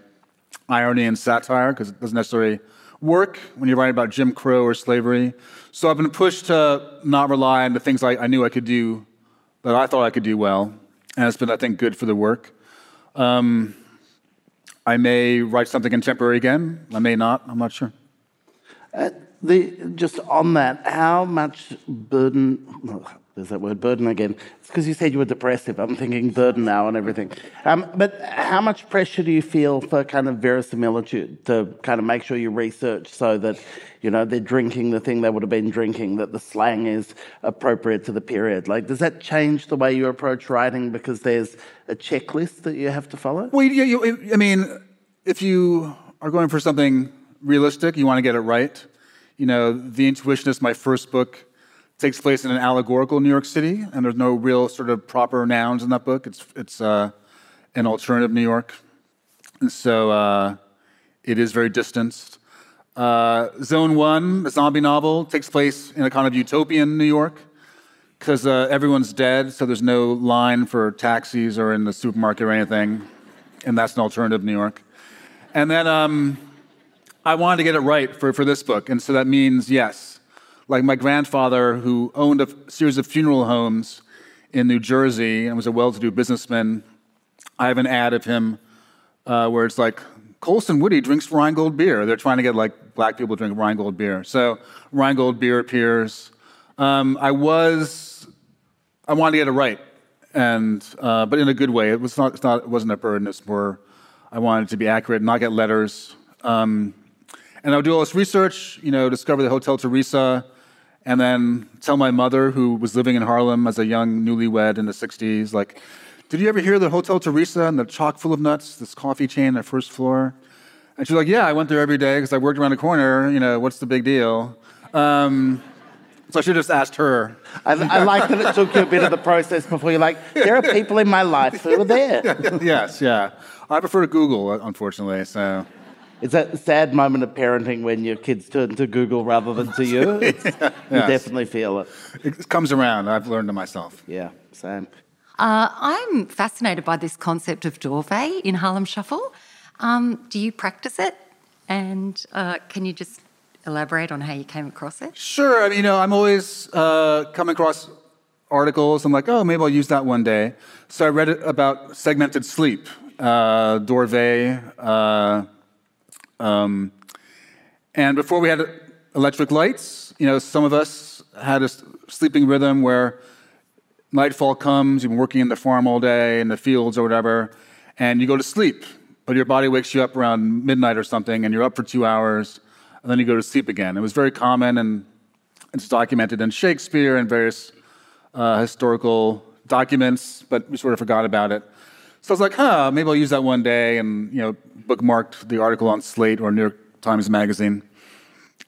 irony and satire because it doesn't necessarily work when you're writing about Jim Crow or slavery. So I've been pushed to not rely on the things I, I knew I could do that I thought I could do well, and it's been, I think, good for the work. Um, I may write something contemporary again. I may not. I'm not sure. Uh, the, just on that, how much burden, there's that word, burden again. It's because you said you were depressive. I'm thinking burden now and everything. Um, but how much pressure do you feel for kind of verisimilitude to kind of make sure you research so that, you know, they're drinking the thing they would have been drinking, that the slang is appropriate to the period? Like, does that change the way you approach writing because there's a checklist that you have to follow? Well, you, you, I mean, if you are going for something realistic, you want to get it right. You know, The Intuitionist, my first book, takes place in an allegorical New York City, and there's no real sort of proper nouns in that book. It's it's uh, an alternative New York, and so uh, it is very distanced. Uh, Zone One, the zombie novel, takes place in a kind of utopian New York because uh, everyone's dead, so there's no line for taxis or in the supermarket or anything, and that's an alternative New York. And then um, I wanted to get it right for, for this book, and so that means yes. Like my grandfather, who owned a series of funeral homes in New Jersey and was a well to do businessman, I have an ad of him uh, where it's like, Colson Woody drinks Rheingold beer. They're trying to get like black people to drink Rheingold beer. So Rheingold beer appears. Um, I was, I wanted to get it right, and uh, but in a good way. It was not, not, it wasn't a burden. It's more, I wanted to be accurate, not get letters. Um, and I would do all this research, you know, discover the Hotel Theresa, and then tell my mother, who was living in Harlem as a young newlywed in the 60s, like, did you ever hear the Hotel Theresa and the chock full of nuts, this coffee chain on the first floor? And she's like, yeah, I went there every day because I worked around the corner. You know, what's the big deal? Um, so I should have just asked her. I, I like that it took you a bit of the process before you're like, there are people in my life who are there. yes, yeah. I prefer to Google, unfortunately. So it's that sad moment of parenting when your kids turn to Google rather than to you. It's, You Yes. definitely feel it. it comes around. I've learned it myself. Yeah, same. Uh, I'm fascinated by this concept of Dorvey in Harlem Shuffle. Um, do you practice it? And uh, can you just elaborate on how you came across it? Sure. I mean, you know, I'm always uh, coming across articles. I'm like, oh, maybe I'll use that one day. So I read about segmented sleep, uh, Dorvey. Um, and before we had electric lights, you know, some of us had a sleeping rhythm where nightfall comes, you've been working in the farm all day, in the fields or whatever, and you go to sleep. But your body wakes you up around midnight or something, and you're up for two hours, and then you go to sleep again. It was very common, and it's documented in Shakespeare and various uh, historical documents, but we sort of forgot about it. So I was like, huh, maybe I'll use that one day, and you know, bookmarked the article on Slate or New York Times Magazine.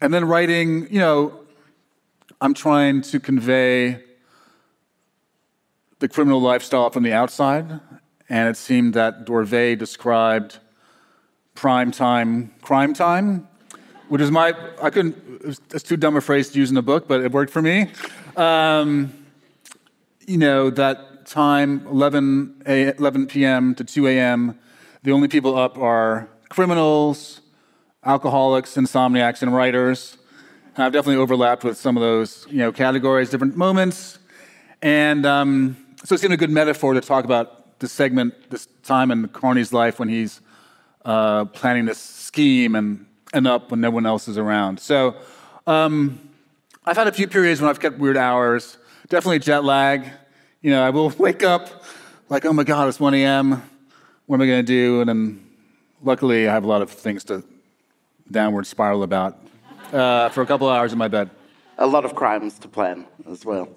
And then writing, you know, I'm trying to convey the criminal lifestyle from the outside, and it seemed that Dorvey described prime time crime time, which is my, I couldn't, it's too dumb a phrase to use in a book, but it worked for me. Um, you know, that time, 11, a, 11 p.m. to 2 a.m., the only people up are criminals, alcoholics, insomniacs, and writers. And I've definitely overlapped with some of those, you know, categories, different moments. And um, so it seemed a good metaphor to talk about this segment, this time in Carney's life when he's uh, planning this scheme and, and up when no one else is around. So um, I've had a few periods when I've kept weird hours. Definitely jet lag. You know, I will wake up like, oh my God, it's 1 a.m. What am I going to do? And then luckily I have a lot of things to downward spiral about uh, for a couple of hours in my bed. A lot of crimes to plan as well.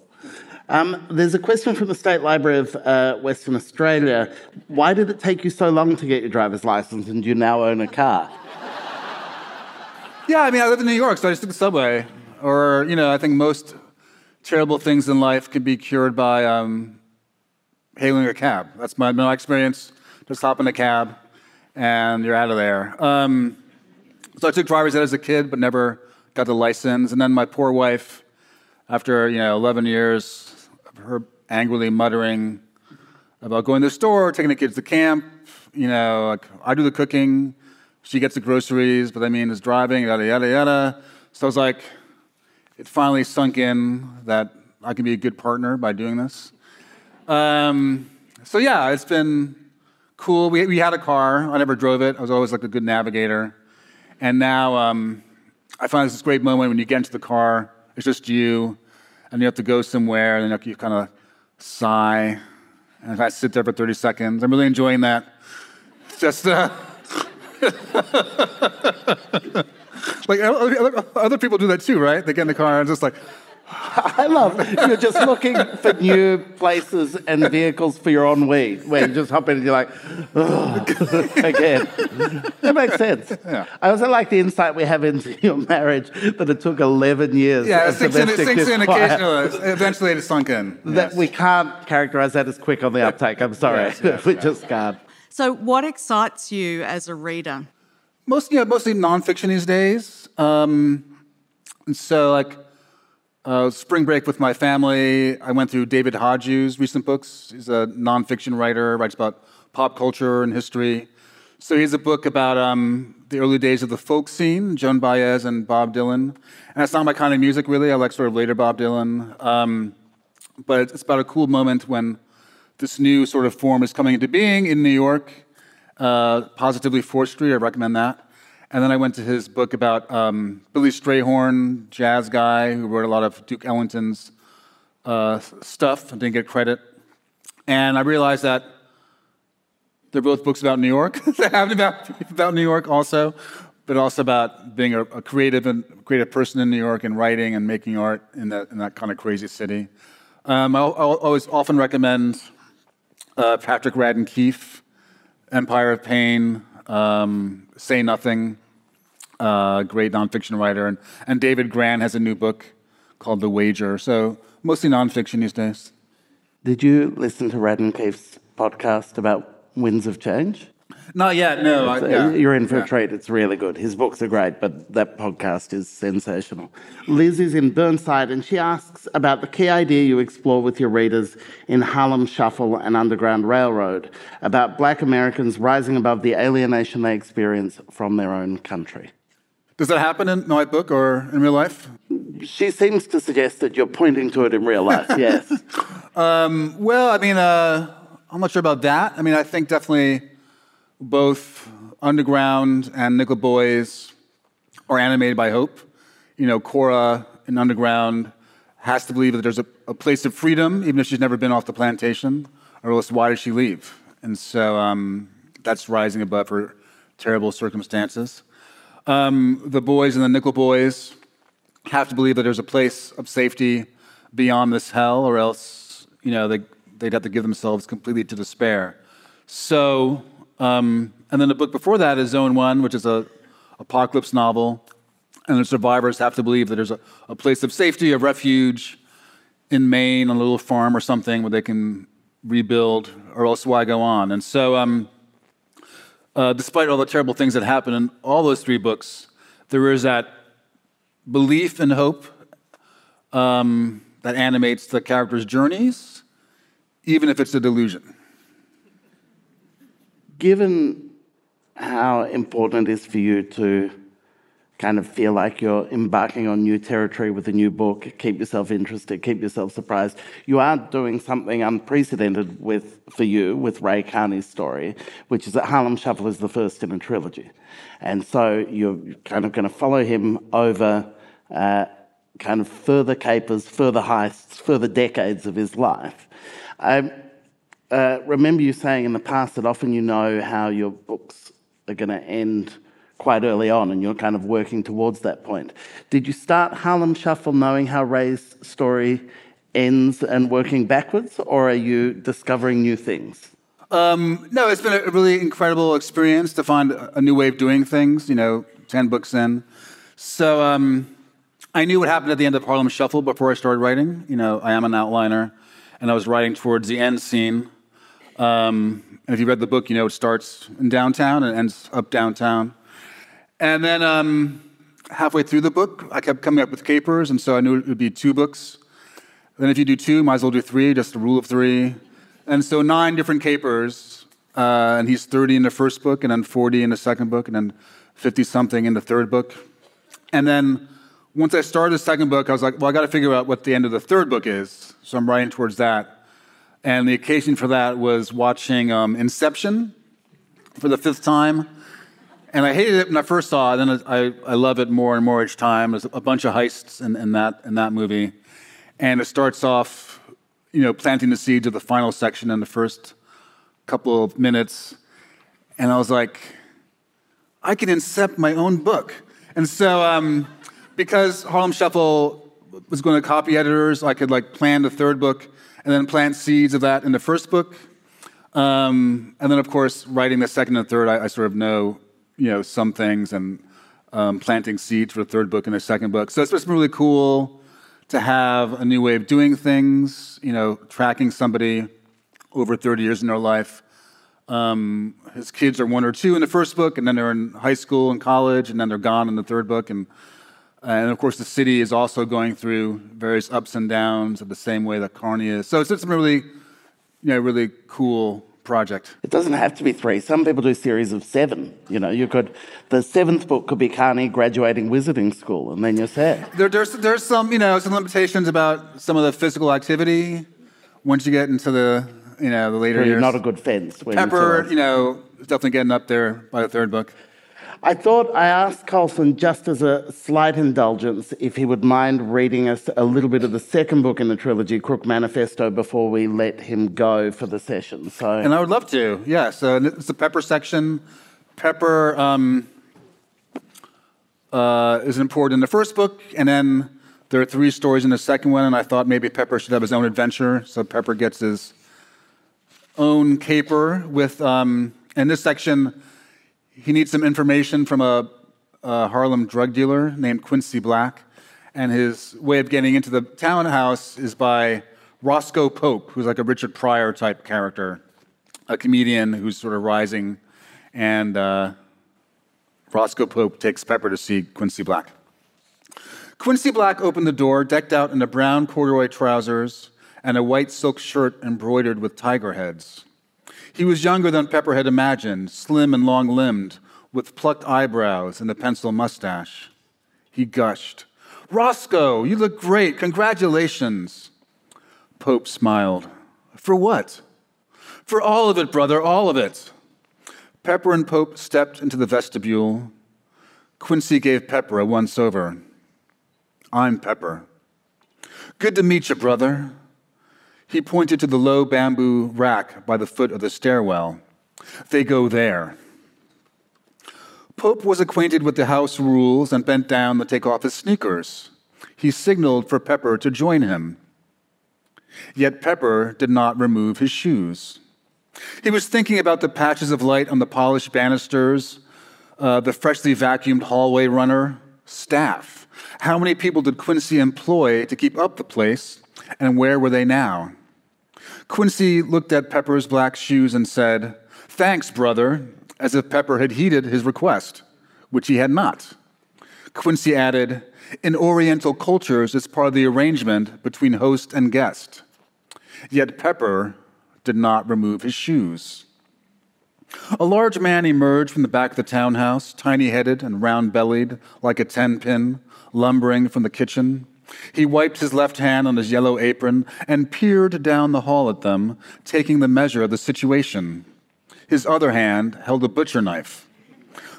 Um, there's a question from the State Library of uh, Western Australia. Why did it take you so long to get your driver's license and you now own a car? Yeah, I mean, I live in New York, so I just took the subway. Or, you know, I think most terrible things in life could be cured by um, hailing a cab. That's my, my experience. Just hop in a cab and you're out of there. Um, so I took driver's ed as a kid, but never got the license. And then my poor wife, after you know 11 years of her angrily muttering about going to the store, taking the kids to camp, you know, like I do the cooking, she gets the groceries, but I mean, it's driving, yada yada yada. So I was like, it finally sunk in that I can be a good partner by doing this. Um, so yeah, it's been cool. We, we had a car. I never drove it. I was always like a good navigator. And now um, I find this great moment when you get into the car, it's just you, and you have to go somewhere, and you kind of sigh, and I sit there for 30 seconds. I'm really enjoying that. Just, uh, like other people do that too, right? They get in the car and just like, I love you're just looking for new places and vehicles for your ennui, where you just hop in and you're like, again. That makes sense. Yeah. I also like the insight we have into your marriage that it took 11 years. yeah, it of sinks in, it sinks in occasionally. Eventually, it sunk in. That Yes. we can't characterize that as quick on the uptake. I'm sorry, Yes, yes, we yes. just can't. So, what excites you as a reader? Mostly, yeah, mostly nonfiction these days. Um, and so, like, uh, spring break with my family, I went through David Hajdu's recent books. He's a nonfiction writer, writes about pop culture and history. So he has a book about um, the early days of the folk scene, Joan Baez and Bob Dylan. And that's not my kind of music, really. I like sort of later Bob Dylan. Um, but it's about a cool moment when this new sort of form is coming into being in New York. Uh, Positively Fourth Street, I recommend that. And then I went to his book about um, Billy Strayhorn, jazz guy who wrote a lot of Duke Ellington's uh, stuff and didn't get credit. And I realized that they're both books about New York. they have about, about New York also, but also about being a, a creative and creative person in New York and writing and making art in that, in that kind of crazy city. Um, I'll always often recommend uh, Patrick Radden Keefe, Empire of Pain, um, Say Nothing, uh, great nonfiction writer, and, and David Grann has a new book called The Wager. So mostly nonfiction these days. Did you listen to Radden Keefe's podcast about winds of change? Not yet, no. I, yeah. You're in for Yeah. a treat. It's really good. His books are great, but that podcast is sensational. Liz is in Burnside and she asks about the key idea you explore with your readers in Harlem Shuffle and Underground Railroad about black Americans rising above the alienation they experience from their own country. Does that happen in my book or in real life? She seems to suggest that you're pointing to it in real life, yes. Well, I mean, uh, I'm not sure about that. I mean, I think definitely both Underground and Nickel Boys are animated by hope. You know, Cora in Underground has to believe that there's a, a place of freedom, even if she's never been off the plantation, or else why did she leave? And so um, that's rising above her terrible circumstances. Um, the boys and the Nickel Boys have to believe that there's a place of safety beyond this hell, or else, you know, they, they'd have to give themselves completely to despair. So, um, and then the book before that is Zone One, which is a apocalypse novel, and the survivors have to believe that there's a, a place of safety, of refuge in Maine a little farm or something where they can rebuild, or else why go on? And so, um, uh, despite all the terrible things that happen in all those three books, there is that belief and hope um, that animates the characters' journeys, even if it's a delusion. Given how important it is for you to kind of feel like you're embarking on new territory with a new book, keep yourself interested, keep yourself surprised. You are doing something unprecedented with for you with Ray Carney's story, which is that Harlem Shuffle is the first in a trilogy, and so you're kind of going to follow him over. Uh, kind of further capers, further heists, further decades of his life. Um, uh, remember you saying in the past that often you know how your books are going to end quite early on and you're kind of working towards that point. Did you start Harlem Shuffle knowing how Ray's story ends and working backwards, or are you discovering new things? Um, no, it's been a really incredible experience to find a new way of doing things, you know, 10 books in. So um, I knew what happened at the end of Harlem Shuffle before I started writing. You know, I am an outliner, and I was writing towards the end scene. Um, and if you read the book, you know it starts in downtown and ends up downtown. And then um, halfway through the book, I kept coming up with capers, and so I knew it would be two books. Then if you do two, might as well do three, just a rule of three. And so nine different capers, uh, and he's 30 in the first book, and then 40 in the second book, and then 50 something in the third book. And then once I started the second book, I was like, well, I got to figure out what the end of the third book is. So I'm writing towards that. And the occasion for that was watching um, Inception for the fifth time. And I hated it when I first saw it, and I, I love it more and more each time. There's a bunch of heists in, in, that, in that movie. And it starts off, you know, planting the seeds of the final section in the first couple of minutes. And I was like, I can incept my own book. And so, um, because Harlem Shuffle was going to copy editors, I could like plan the third book and then plant seeds of that in the first book. Um, and then, of course, writing the second and third, I, I sort of know, you know, some things and um, planting seeds for the third book and the second book. So it's just really cool to have a new way of doing things, you know, tracking somebody over 30 years in their life. Um, his kids are one or two in the first book, and then they're in high school and college, and then they're gone in the third book. And, and of course, the city is also going through various ups and downs of the same way that Carney is. So it's just a really, you know, really cool project. It doesn't have to be three. Some people do series of seven. You know, you could, the seventh book could be Carney graduating wizarding school, and then you're set. There, there's, there's some, you know, some limitations about some of the physical activity once you get into the, you know, the later You're years. not a good fence. Pepper, you know, definitely getting up there by the third book. I thought I asked Colson, just as a slight indulgence, if he would mind reading us a little bit of the second book in the trilogy, Crook Manifesto, before we let him go for the session. So, And I would love to, yeah. So it's the Pepper section. Pepper um, uh, is important in the first book, and then there are three stories in the second one, and I thought maybe Pepper should have his own adventure. So Pepper gets his own caper with, um, in this section, he needs some information from a, a Harlem drug dealer named Quincy Black, and his way of getting into the townhouse is by Roscoe Pope, who's like a Richard Pryor type character, a comedian who's sort of rising And uh, Roscoe Pope takes Pepper to see Quincy Black. Quincy Black opened the door, decked out in a brown corduroy trousers and a white silk shirt embroidered with tiger heads. He was younger than Pepper had imagined, slim and long limbed, with plucked eyebrows and a pencil mustache. He gushed, Roscoe, you look great. Congratulations. Pope smiled. For what? For all of it, brother, all of it. Pepper and Pope stepped into the vestibule. Quincy gave Pepper a once over. I'm Pepper. Good to meet you, brother. He pointed to the low bamboo rack by the foot of the stairwell. They go there. Pope was acquainted with the house rules and bent down to take off his sneakers. He signaled for Pepper to join him. Yet Pepper did not remove his shoes. He was thinking about the patches of light on the polished banisters, uh, the freshly vacuumed hallway runner, staff. How many people did Quincy employ to keep up the place, and where were they now? Quincy looked at Pepper's black shoes and said, Thanks, brother, as if Pepper had heeded his request, which he had not. Quincy added, In Oriental cultures, it's part of the arrangement between host and guest. Yet Pepper did not remove his shoes. A large man emerged from the back of the townhouse, tiny headed and round bellied, like a ten pin, lumbering from the kitchen. He wiped his left hand on his yellow apron and peered down the hall at them, taking the measure of the situation. His other hand held a butcher knife.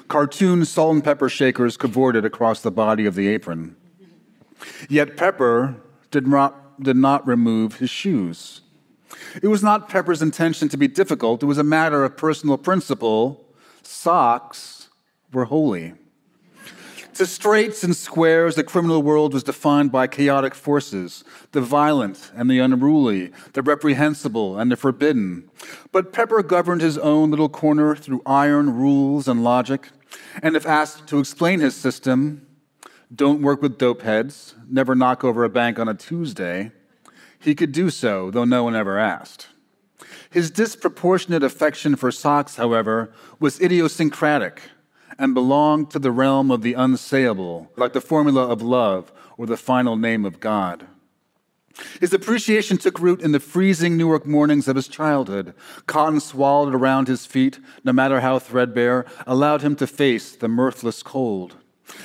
Cartoon salt and pepper shakers cavorted across the body of the apron. Yet Pepper did not, did not remove his shoes. It was not Pepper's intention to be difficult, it was a matter of personal principle. Socks were holy. To straights and squares, the criminal world was defined by chaotic forces the violent and the unruly, the reprehensible and the forbidden. But Pepper governed his own little corner through iron rules and logic. And if asked to explain his system, don't work with dope heads, never knock over a bank on a Tuesday, he could do so, though no one ever asked. His disproportionate affection for socks, however, was idiosyncratic and belong to the realm of the unsayable, like the formula of love or the final name of God. His appreciation took root in the freezing Newark mornings of his childhood. Cotton swallowed around his feet, no matter how threadbare, allowed him to face the mirthless cold.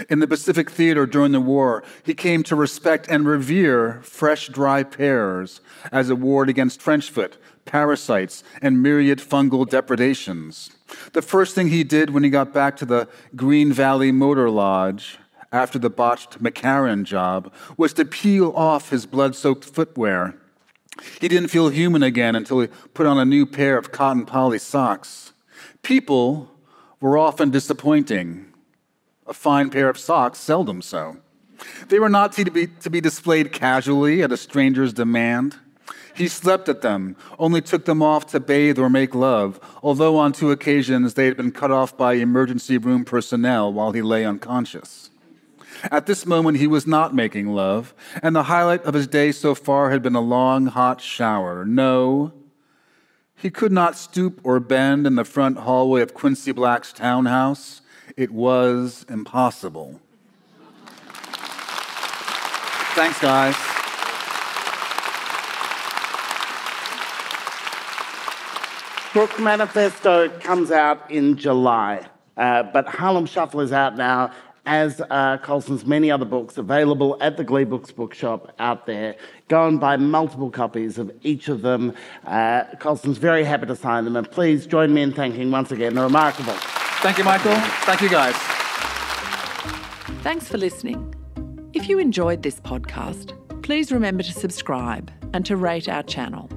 In the Pacific Theater during the war, he came to respect and revere fresh, dry pairs as a ward against trenchfoot, parasites, and myriad fungal depredations. The first thing he did when he got back to the Green Valley Motor Lodge after the botched McCarran job was to peel off his blood soaked footwear. He didn't feel human again until he put on a new pair of cotton poly socks. People were often disappointing. A fine pair of socks, seldom so. They were not to be, to be displayed casually at a stranger's demand. He slept at them, only took them off to bathe or make love, although on two occasions they had been cut off by emergency room personnel while he lay unconscious. At this moment, he was not making love, and the highlight of his day so far had been a long, hot shower. No, he could not stoop or bend in the front hallway of Quincy Black's townhouse. It was impossible. Thanks, guys. Crook Manifesto comes out in July, uh, but Harlem Shuffle is out now, as are Colson's many other books available at the Gleebooks bookshop out there. Go and buy multiple copies of each of them. Uh, Colson's very happy to sign them, and please join me in thanking once again the remarkable. Thank you, Michael. Thank you, guys. Thanks for listening. If you enjoyed this podcast, please remember to subscribe and to rate our channel.